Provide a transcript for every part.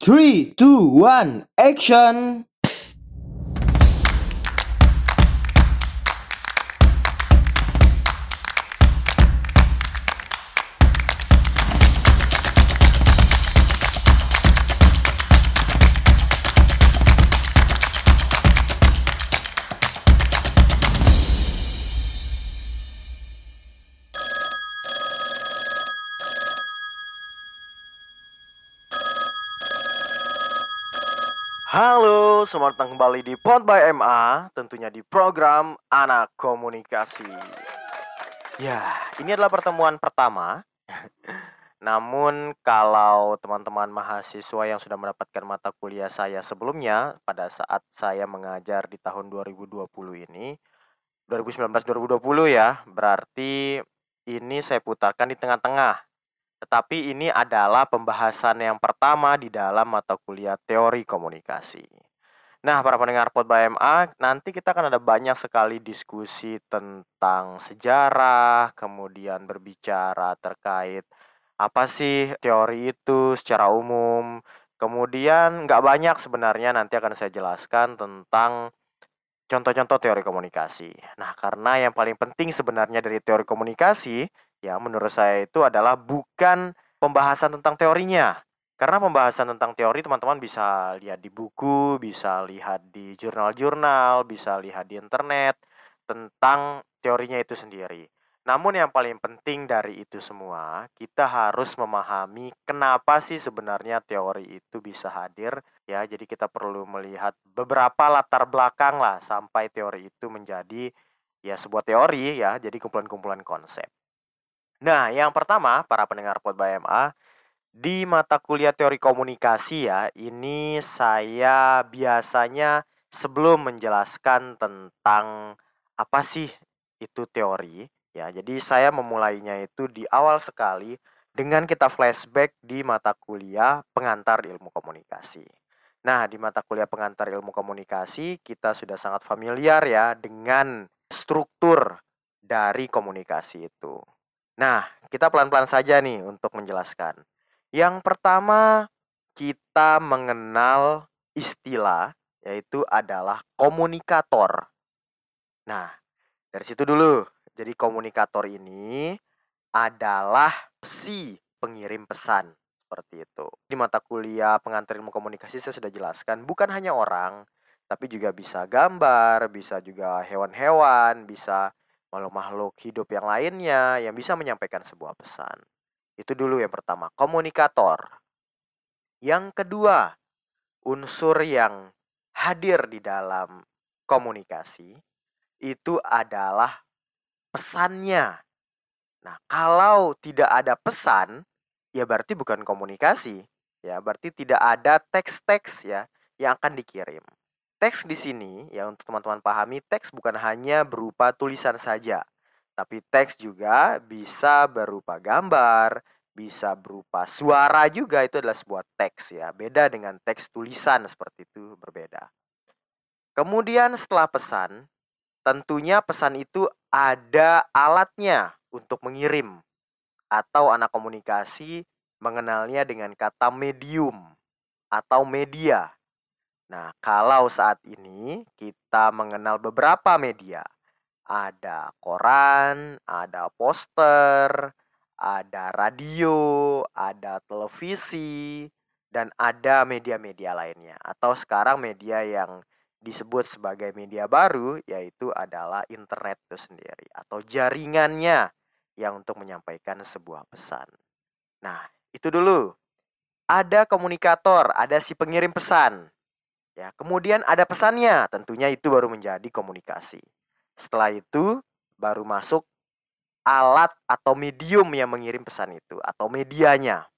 Three, two, one, action! Selamat datang kembali di Pod by MA, tentunya di program Anak Komunikasi. Ya, ini adalah pertemuan pertama. Namun kalau teman-teman mahasiswa yang sudah mendapatkan mata kuliah saya sebelumnya pada saat saya mengajar di tahun 2020 ini 2019-2020 ya, berarti ini saya putarkan di tengah-tengah tetapi ini adalah pembahasan yang pertama di dalam mata kuliah teori komunikasi. Nah, para pendengar Pod MA, nanti kita akan ada banyak sekali diskusi tentang sejarah, kemudian berbicara terkait apa sih teori itu secara umum. Kemudian nggak banyak sebenarnya nanti akan saya jelaskan tentang contoh-contoh teori komunikasi. Nah, karena yang paling penting sebenarnya dari teori komunikasi ya menurut saya itu adalah bukan pembahasan tentang teorinya. Karena pembahasan tentang teori teman-teman bisa lihat di buku, bisa lihat di jurnal-jurnal, bisa lihat di internet tentang teorinya itu sendiri. Namun yang paling penting dari itu semua, kita harus memahami kenapa sih sebenarnya teori itu bisa hadir ya. Jadi kita perlu melihat beberapa latar belakang lah sampai teori itu menjadi ya sebuah teori ya, jadi kumpulan-kumpulan konsep. Nah, yang pertama, para pendengar Pod MA, di mata kuliah teori komunikasi ya, ini saya biasanya sebelum menjelaskan tentang apa sih itu teori, ya. Jadi saya memulainya itu di awal sekali dengan kita flashback di mata kuliah pengantar ilmu komunikasi. Nah, di mata kuliah pengantar ilmu komunikasi kita sudah sangat familiar ya dengan struktur dari komunikasi itu. Nah, kita pelan-pelan saja nih untuk menjelaskan. Yang pertama, kita mengenal istilah yaitu adalah komunikator. Nah, dari situ dulu. Jadi komunikator ini adalah si pengirim pesan seperti itu. Di mata kuliah pengantar ilmu komunikasi saya sudah jelaskan, bukan hanya orang, tapi juga bisa gambar, bisa juga hewan-hewan, bisa makhluk-makhluk hidup yang lainnya yang bisa menyampaikan sebuah pesan. Itu dulu yang pertama, komunikator. Yang kedua, unsur yang hadir di dalam komunikasi itu adalah pesannya. Nah, kalau tidak ada pesan, ya berarti bukan komunikasi, ya berarti tidak ada teks-teks ya yang akan dikirim. Teks di sini ya untuk teman-teman pahami teks bukan hanya berupa tulisan saja, tapi teks juga bisa berupa gambar, bisa berupa suara juga itu adalah sebuah teks ya. Beda dengan teks tulisan seperti itu berbeda. Kemudian setelah pesan, tentunya pesan itu ada alatnya untuk mengirim atau anak komunikasi mengenalnya dengan kata medium atau media Nah, kalau saat ini kita mengenal beberapa media, ada koran, ada poster, ada radio, ada televisi, dan ada media-media lainnya. Atau sekarang media yang disebut sebagai media baru yaitu adalah internet itu sendiri atau jaringannya yang untuk menyampaikan sebuah pesan. Nah, itu dulu. Ada komunikator, ada si pengirim pesan. Ya, kemudian ada pesannya, tentunya itu baru menjadi komunikasi. Setelah itu baru masuk alat atau medium yang mengirim pesan itu atau medianya.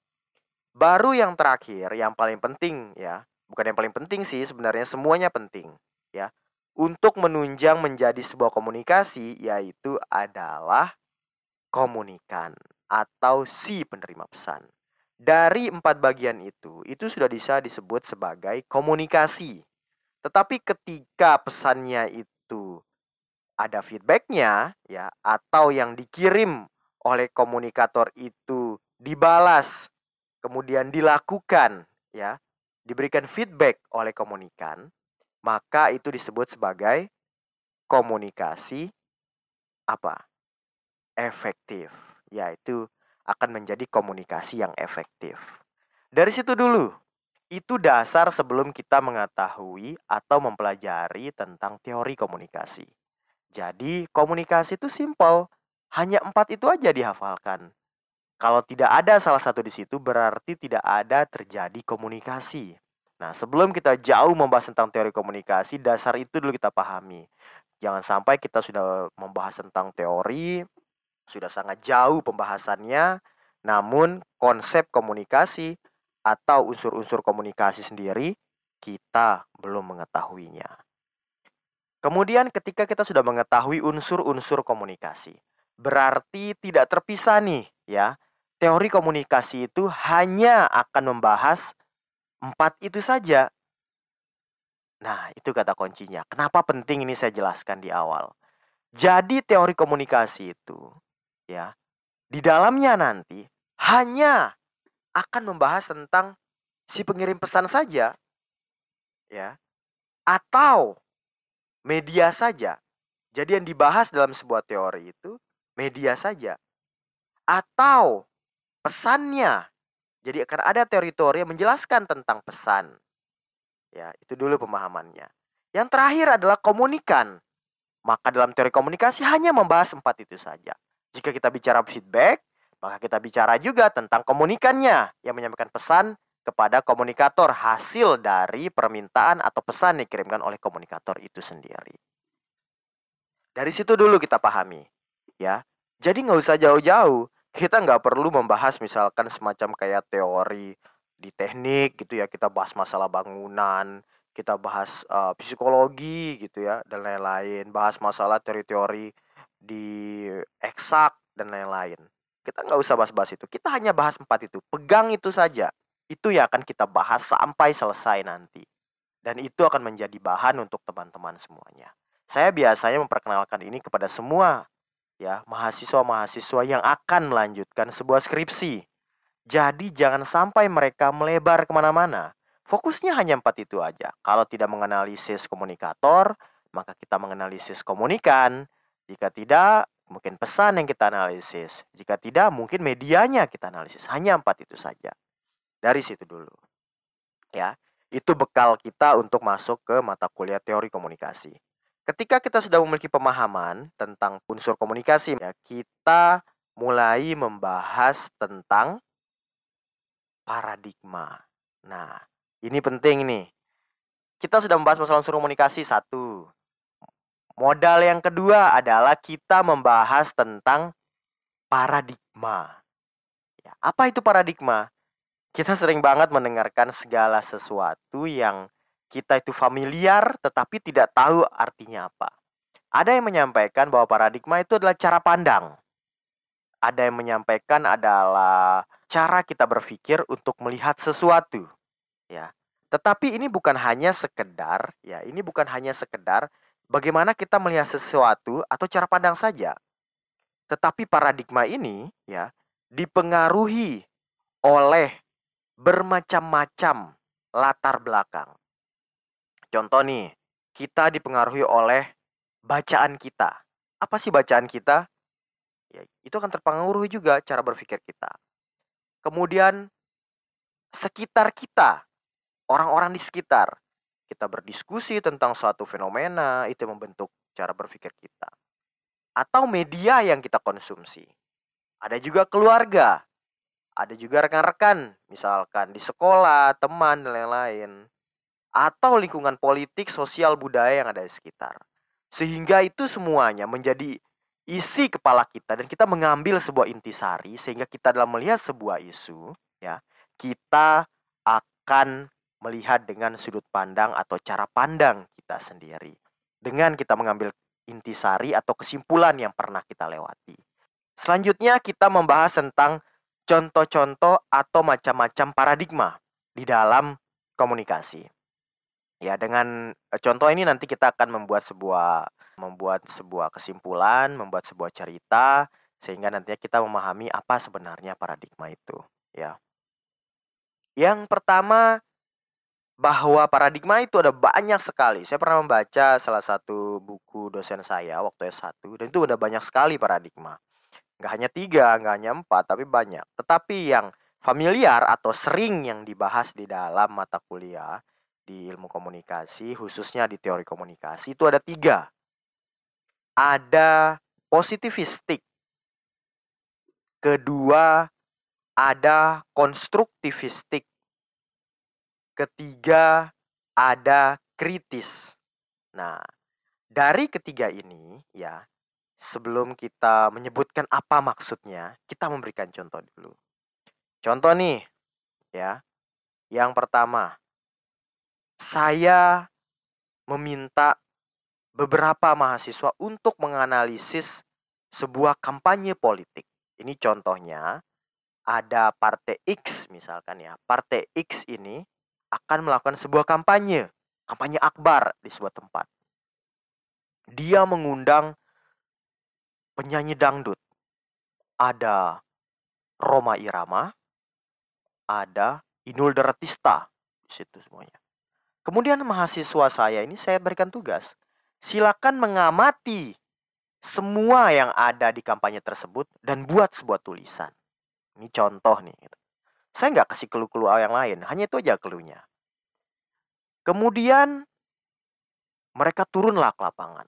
Baru yang terakhir, yang paling penting ya, bukan yang paling penting sih sebenarnya semuanya penting ya. Untuk menunjang menjadi sebuah komunikasi yaitu adalah komunikan atau si penerima pesan. Dari empat bagian itu, itu sudah bisa disebut sebagai komunikasi. Tetapi ketika pesannya itu ada feedbacknya, ya, atau yang dikirim oleh komunikator itu dibalas, kemudian dilakukan, ya, diberikan feedback oleh komunikan, maka itu disebut sebagai komunikasi apa? Efektif, yaitu akan menjadi komunikasi yang efektif. Dari situ dulu, itu dasar sebelum kita mengetahui atau mempelajari tentang teori komunikasi. Jadi, komunikasi itu simpel, hanya empat itu aja dihafalkan. Kalau tidak ada salah satu di situ, berarti tidak ada terjadi komunikasi. Nah, sebelum kita jauh membahas tentang teori komunikasi, dasar itu dulu kita pahami. Jangan sampai kita sudah membahas tentang teori, sudah sangat jauh pembahasannya, namun konsep komunikasi atau unsur-unsur komunikasi sendiri kita belum mengetahuinya. Kemudian ketika kita sudah mengetahui unsur-unsur komunikasi, berarti tidak terpisah nih ya. Teori komunikasi itu hanya akan membahas empat itu saja. Nah, itu kata kuncinya. Kenapa penting ini saya jelaskan di awal. Jadi teori komunikasi itu ya, di dalamnya nanti hanya akan membahas tentang si pengirim pesan saja ya atau media saja. Jadi yang dibahas dalam sebuah teori itu media saja atau pesannya. Jadi akan ada teori-teori yang menjelaskan tentang pesan. Ya, itu dulu pemahamannya. Yang terakhir adalah komunikan. Maka dalam teori komunikasi hanya membahas empat itu saja. Jika kita bicara feedback, maka kita bicara juga tentang komunikannya yang menyampaikan pesan kepada komunikator hasil dari permintaan atau pesan dikirimkan oleh komunikator itu sendiri. Dari situ dulu kita pahami, ya. Jadi nggak usah jauh-jauh. Kita nggak perlu membahas misalkan semacam kayak teori di teknik gitu ya. Kita bahas masalah bangunan, kita bahas uh, psikologi gitu ya dan lain-lain. Bahas masalah teori-teori di eksak dan lain-lain. Kita nggak usah bahas-bahas itu. Kita hanya bahas empat itu. Pegang itu saja. Itu yang akan kita bahas sampai selesai nanti. Dan itu akan menjadi bahan untuk teman-teman semuanya. Saya biasanya memperkenalkan ini kepada semua ya mahasiswa-mahasiswa yang akan melanjutkan sebuah skripsi. Jadi jangan sampai mereka melebar ke mana-mana. Fokusnya hanya empat itu aja. Kalau tidak menganalisis komunikator, maka kita menganalisis komunikan. Jika tidak, mungkin pesan yang kita analisis. Jika tidak, mungkin medianya kita analisis. Hanya empat itu saja. Dari situ dulu. Ya, itu bekal kita untuk masuk ke mata kuliah teori komunikasi. Ketika kita sudah memiliki pemahaman tentang unsur komunikasi, ya, kita mulai membahas tentang paradigma. Nah, ini penting nih. Kita sudah membahas masalah unsur komunikasi satu, Modal yang kedua adalah kita membahas tentang paradigma. Ya, apa itu paradigma? Kita sering banget mendengarkan segala sesuatu yang kita itu familiar tetapi tidak tahu artinya apa. Ada yang menyampaikan bahwa paradigma itu adalah cara pandang. Ada yang menyampaikan adalah cara kita berpikir untuk melihat sesuatu. Ya. Tetapi ini bukan hanya sekedar ya, ini bukan hanya sekedar bagaimana kita melihat sesuatu atau cara pandang saja. Tetapi paradigma ini ya dipengaruhi oleh bermacam-macam latar belakang. Contoh nih, kita dipengaruhi oleh bacaan kita. Apa sih bacaan kita? Ya, itu akan terpengaruh juga cara berpikir kita. Kemudian sekitar kita, orang-orang di sekitar, kita berdiskusi tentang suatu fenomena itu membentuk cara berpikir kita atau media yang kita konsumsi ada juga keluarga ada juga rekan-rekan misalkan di sekolah teman dan lain-lain atau lingkungan politik sosial budaya yang ada di sekitar sehingga itu semuanya menjadi isi kepala kita dan kita mengambil sebuah intisari sehingga kita dalam melihat sebuah isu ya kita akan melihat dengan sudut pandang atau cara pandang kita sendiri. Dengan kita mengambil intisari atau kesimpulan yang pernah kita lewati. Selanjutnya kita membahas tentang contoh-contoh atau macam-macam paradigma di dalam komunikasi. Ya, dengan e, contoh ini nanti kita akan membuat sebuah membuat sebuah kesimpulan, membuat sebuah cerita sehingga nantinya kita memahami apa sebenarnya paradigma itu, ya. Yang pertama bahwa paradigma itu ada banyak sekali. Saya pernah membaca salah satu buku dosen saya waktu S1 dan itu ada banyak sekali paradigma. Nggak hanya tiga, nggak hanya empat, tapi banyak. Tetapi yang familiar atau sering yang dibahas di dalam mata kuliah di ilmu komunikasi, khususnya di teori komunikasi, itu ada tiga. Ada positivistik. Kedua, ada konstruktivistik Ketiga, ada kritis. Nah, dari ketiga ini ya, sebelum kita menyebutkan apa maksudnya, kita memberikan contoh dulu. Contoh nih, ya. Yang pertama, saya meminta beberapa mahasiswa untuk menganalisis sebuah kampanye politik. Ini contohnya ada partai X misalkan ya. Partai X ini akan melakukan sebuah kampanye, kampanye akbar di sebuah tempat. Dia mengundang penyanyi dangdut. Ada Roma Irama, ada Inul Daratista di situ semuanya. Kemudian mahasiswa saya ini saya berikan tugas, silakan mengamati semua yang ada di kampanye tersebut dan buat sebuah tulisan. Ini contoh nih. Gitu. Saya nggak kasih clue-clue yang lain, hanya itu aja clue-nya. Kemudian mereka turunlah ke lapangan.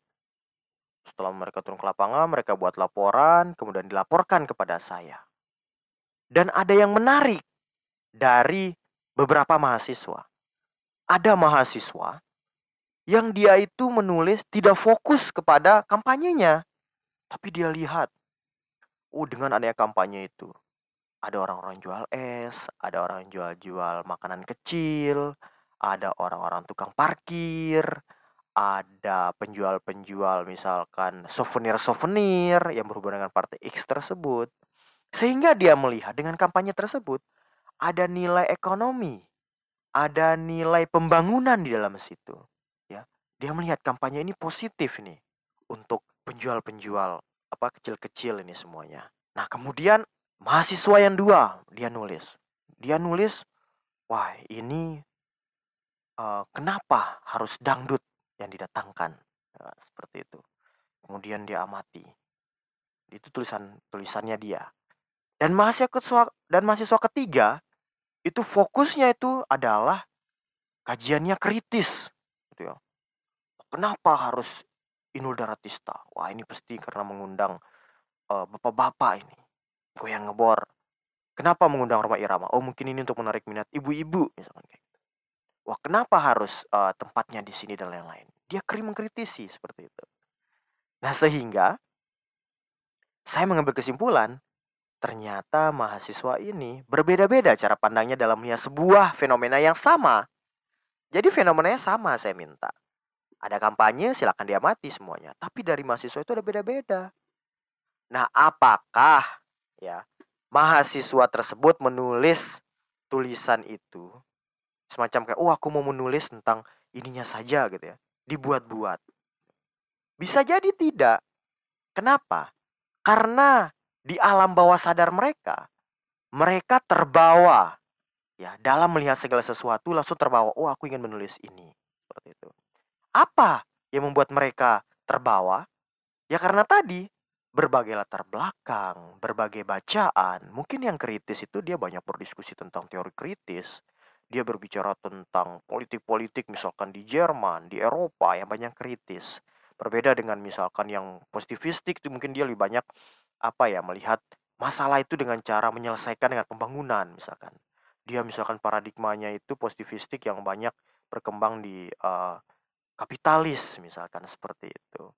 Setelah mereka turun ke lapangan, mereka buat laporan, kemudian dilaporkan kepada saya. Dan ada yang menarik dari beberapa mahasiswa. Ada mahasiswa yang dia itu menulis tidak fokus kepada kampanyenya. Tapi dia lihat, oh dengan adanya kampanye itu, ada orang-orang jual es, ada orang jual-jual makanan kecil, ada orang-orang tukang parkir, ada penjual-penjual misalkan souvenir-souvenir yang berhubungan dengan partai X tersebut. Sehingga dia melihat dengan kampanye tersebut ada nilai ekonomi, ada nilai pembangunan di dalam situ. Ya, dia melihat kampanye ini positif nih untuk penjual-penjual apa kecil-kecil ini semuanya. Nah, kemudian mahasiswa yang dua dia nulis dia nulis wah ini uh, kenapa harus dangdut yang didatangkan nah, seperti itu kemudian dia amati itu tulisan tulisannya dia dan mahasiswa dan mahasiswa ketiga itu fokusnya itu adalah kajiannya kritis gitu ya kenapa harus Inul Daratista wah ini pasti karena mengundang uh, bapak-bapak ini goyang ngebor. Kenapa mengundang Roma Irama? Oh mungkin ini untuk menarik minat ibu-ibu misalkan kayak. Wah kenapa harus uh, tempatnya di sini dan lain-lain? Dia kering mengkritisi seperti itu. Nah sehingga saya mengambil kesimpulan ternyata mahasiswa ini berbeda-beda cara pandangnya dalam melihat sebuah fenomena yang sama. Jadi fenomenanya sama saya minta. Ada kampanye silakan diamati semuanya, tapi dari mahasiswa itu ada beda-beda. Nah, apakah ya mahasiswa tersebut menulis tulisan itu semacam kayak oh aku mau menulis tentang ininya saja gitu ya dibuat-buat bisa jadi tidak kenapa karena di alam bawah sadar mereka mereka terbawa ya dalam melihat segala sesuatu langsung terbawa oh aku ingin menulis ini seperti itu apa yang membuat mereka terbawa ya karena tadi berbagai latar belakang, berbagai bacaan. Mungkin yang kritis itu dia banyak berdiskusi tentang teori kritis. Dia berbicara tentang politik-politik misalkan di Jerman, di Eropa yang banyak kritis. Berbeda dengan misalkan yang positivistik itu mungkin dia lebih banyak apa ya melihat masalah itu dengan cara menyelesaikan dengan pembangunan misalkan. Dia misalkan paradigmanya itu positivistik yang banyak berkembang di uh, kapitalis misalkan seperti itu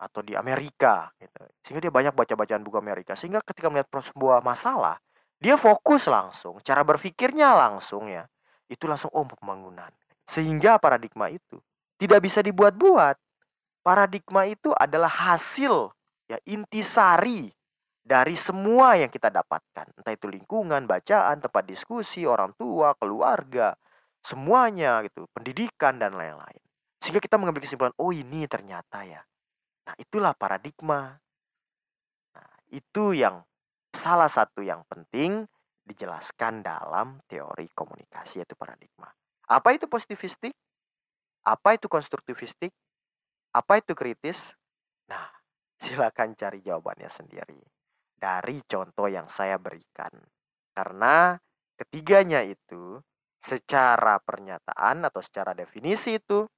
atau di Amerika gitu. Sehingga dia banyak baca bacaan buku Amerika. Sehingga ketika melihat sebuah masalah, dia fokus langsung, cara berpikirnya langsung ya. Itu langsung oh pembangunan. Sehingga paradigma itu tidak bisa dibuat-buat. Paradigma itu adalah hasil ya intisari dari semua yang kita dapatkan. Entah itu lingkungan, bacaan, tempat diskusi, orang tua, keluarga, semuanya gitu, pendidikan dan lain-lain. Sehingga kita mengambil kesimpulan, oh ini ternyata ya Nah, itulah paradigma. Nah, itu yang salah satu yang penting dijelaskan dalam teori komunikasi yaitu paradigma. Apa itu positivistik? Apa itu konstruktivistik? Apa itu kritis? Nah, silakan cari jawabannya sendiri dari contoh yang saya berikan. Karena ketiganya itu secara pernyataan atau secara definisi itu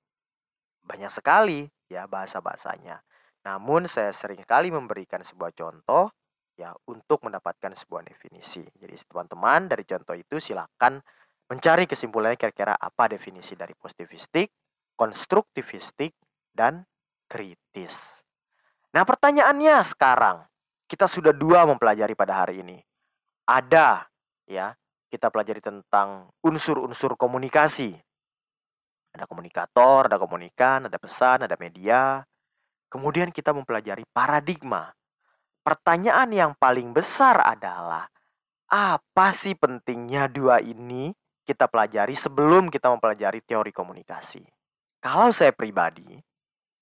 banyak sekali ya bahasa-bahasanya. Namun saya sering kali memberikan sebuah contoh ya untuk mendapatkan sebuah definisi. Jadi teman-teman dari contoh itu silakan mencari kesimpulannya kira-kira apa definisi dari positivistik, konstruktivistik, dan kritis. Nah pertanyaannya sekarang, kita sudah dua mempelajari pada hari ini. Ada ya, kita pelajari tentang unsur-unsur komunikasi. Ada komunikator, ada komunikan, ada pesan, ada media. Kemudian kita mempelajari paradigma. Pertanyaan yang paling besar adalah apa sih pentingnya dua ini kita pelajari sebelum kita mempelajari teori komunikasi. Kalau saya pribadi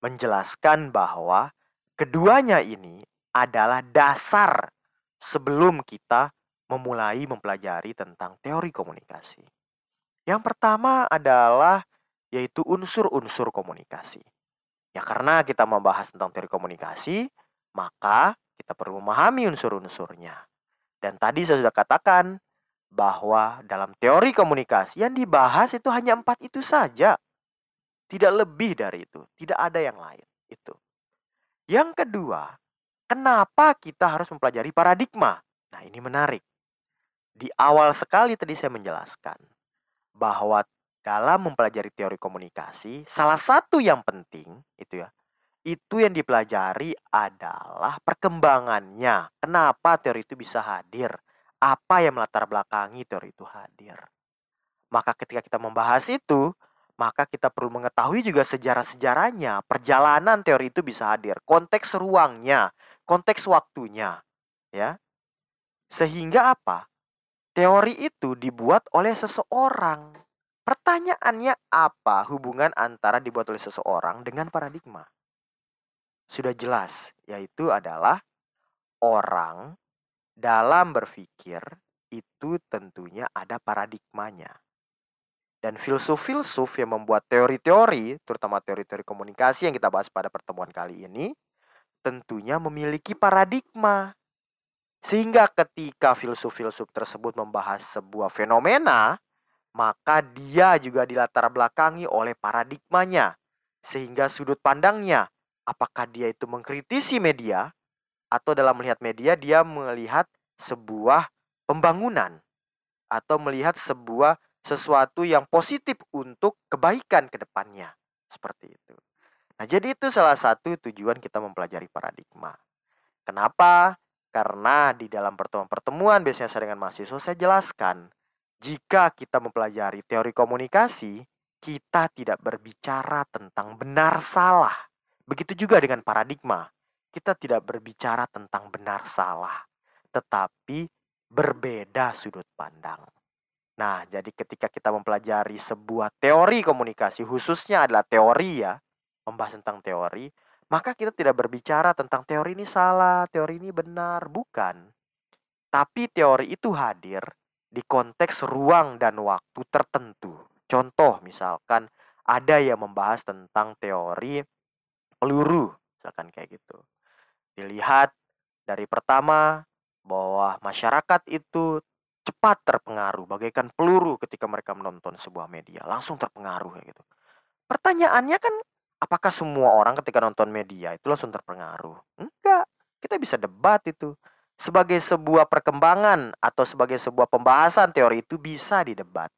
menjelaskan bahwa keduanya ini adalah dasar sebelum kita memulai mempelajari tentang teori komunikasi. Yang pertama adalah yaitu unsur-unsur komunikasi. Ya karena kita membahas tentang teori komunikasi, maka kita perlu memahami unsur-unsurnya. Dan tadi saya sudah katakan bahwa dalam teori komunikasi yang dibahas itu hanya empat itu saja. Tidak lebih dari itu, tidak ada yang lain. Itu. Yang kedua, Kenapa kita harus mempelajari paradigma? Nah, ini menarik. Di awal sekali tadi saya menjelaskan bahwa dalam mempelajari teori komunikasi, salah satu yang penting itu ya, itu yang dipelajari adalah perkembangannya. Kenapa teori itu bisa hadir? Apa yang melatar belakangi teori itu hadir? Maka ketika kita membahas itu, maka kita perlu mengetahui juga sejarah-sejarahnya. Perjalanan teori itu bisa hadir, konteks ruangnya, konteks waktunya, ya. Sehingga apa? Teori itu dibuat oleh seseorang. Pertanyaannya apa hubungan antara dibuat oleh seseorang dengan paradigma? Sudah jelas, yaitu adalah orang dalam berpikir itu tentunya ada paradigmanya. Dan filsuf-filsuf yang membuat teori-teori, terutama teori-teori komunikasi yang kita bahas pada pertemuan kali ini, tentunya memiliki paradigma. Sehingga ketika filsuf-filsuf tersebut membahas sebuah fenomena, maka dia juga dilatar belakangi oleh paradigmanya. Sehingga sudut pandangnya, apakah dia itu mengkritisi media, atau dalam melihat media dia melihat sebuah pembangunan, atau melihat sebuah sesuatu yang positif untuk kebaikan ke depannya. Seperti itu. Nah, jadi itu salah satu tujuan kita mempelajari paradigma. Kenapa? Karena di dalam pertemuan-pertemuan biasanya saya dengan mahasiswa saya jelaskan, jika kita mempelajari teori komunikasi, kita tidak berbicara tentang benar salah. Begitu juga dengan paradigma. Kita tidak berbicara tentang benar salah, tetapi berbeda sudut pandang. Nah, jadi ketika kita mempelajari sebuah teori komunikasi, khususnya adalah teori ya, membahas tentang teori, maka kita tidak berbicara tentang teori ini salah, teori ini benar, bukan. Tapi teori itu hadir di konteks ruang dan waktu tertentu. Contoh misalkan ada yang membahas tentang teori peluru, misalkan kayak gitu. Dilihat dari pertama bahwa masyarakat itu cepat terpengaruh bagaikan peluru ketika mereka menonton sebuah media, langsung terpengaruh kayak gitu. Pertanyaannya kan Apakah semua orang ketika nonton media itu langsung terpengaruh? Enggak. Kita bisa debat itu. Sebagai sebuah perkembangan atau sebagai sebuah pembahasan teori itu bisa didebat.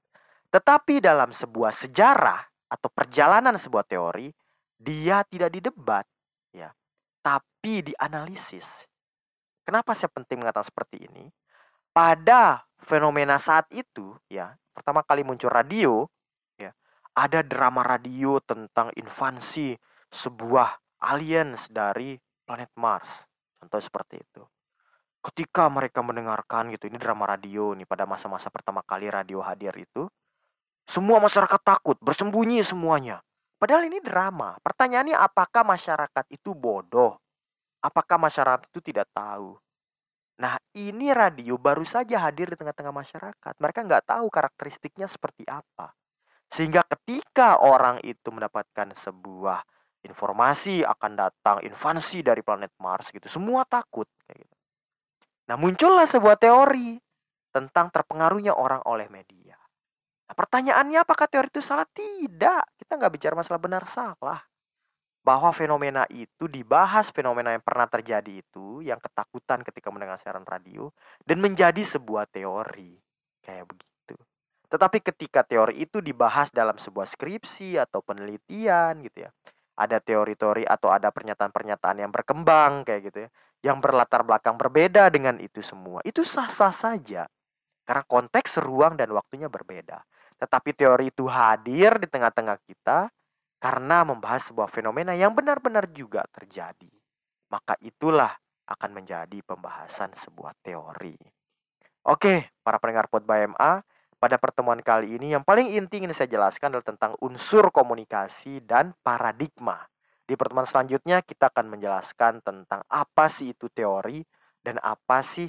Tetapi dalam sebuah sejarah atau perjalanan sebuah teori, dia tidak didebat, ya, tapi dianalisis. Kenapa saya penting mengatakan seperti ini? Pada fenomena saat itu, ya, pertama kali muncul radio, ada drama radio tentang invasi sebuah aliens dari planet Mars. Contoh seperti itu. Ketika mereka mendengarkan gitu, ini drama radio nih pada masa-masa pertama kali radio hadir itu, semua masyarakat takut, bersembunyi semuanya. Padahal ini drama. Pertanyaannya apakah masyarakat itu bodoh? Apakah masyarakat itu tidak tahu? Nah ini radio baru saja hadir di tengah-tengah masyarakat. Mereka nggak tahu karakteristiknya seperti apa. Sehingga ketika orang itu mendapatkan sebuah informasi akan datang invasi dari planet Mars gitu, semua takut gitu. Nah, muncullah sebuah teori tentang terpengaruhnya orang oleh media. Nah, pertanyaannya apakah teori itu salah? Tidak. Kita nggak bicara masalah benar salah. Bahwa fenomena itu dibahas fenomena yang pernah terjadi itu, yang ketakutan ketika mendengar siaran radio, dan menjadi sebuah teori. Kayak begitu. Tetapi ketika teori itu dibahas dalam sebuah skripsi atau penelitian gitu ya, ada teori-teori atau ada pernyataan-pernyataan yang berkembang kayak gitu ya, yang berlatar belakang berbeda dengan itu semua, itu sah-sah saja. Karena konteks, ruang, dan waktunya berbeda. Tetapi teori itu hadir di tengah-tengah kita karena membahas sebuah fenomena yang benar-benar juga terjadi. Maka itulah akan menjadi pembahasan sebuah teori. Oke, para pendengar Pod BMA, pada pertemuan kali ini yang paling inti ingin saya jelaskan adalah tentang unsur komunikasi dan paradigma. Di pertemuan selanjutnya kita akan menjelaskan tentang apa sih itu teori dan apa sih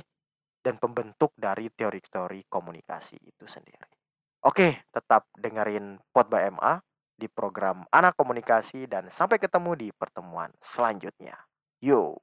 dan pembentuk dari teori-teori komunikasi itu sendiri. Oke, tetap dengerin Pod by MA di program Anak Komunikasi dan sampai ketemu di pertemuan selanjutnya. Yo.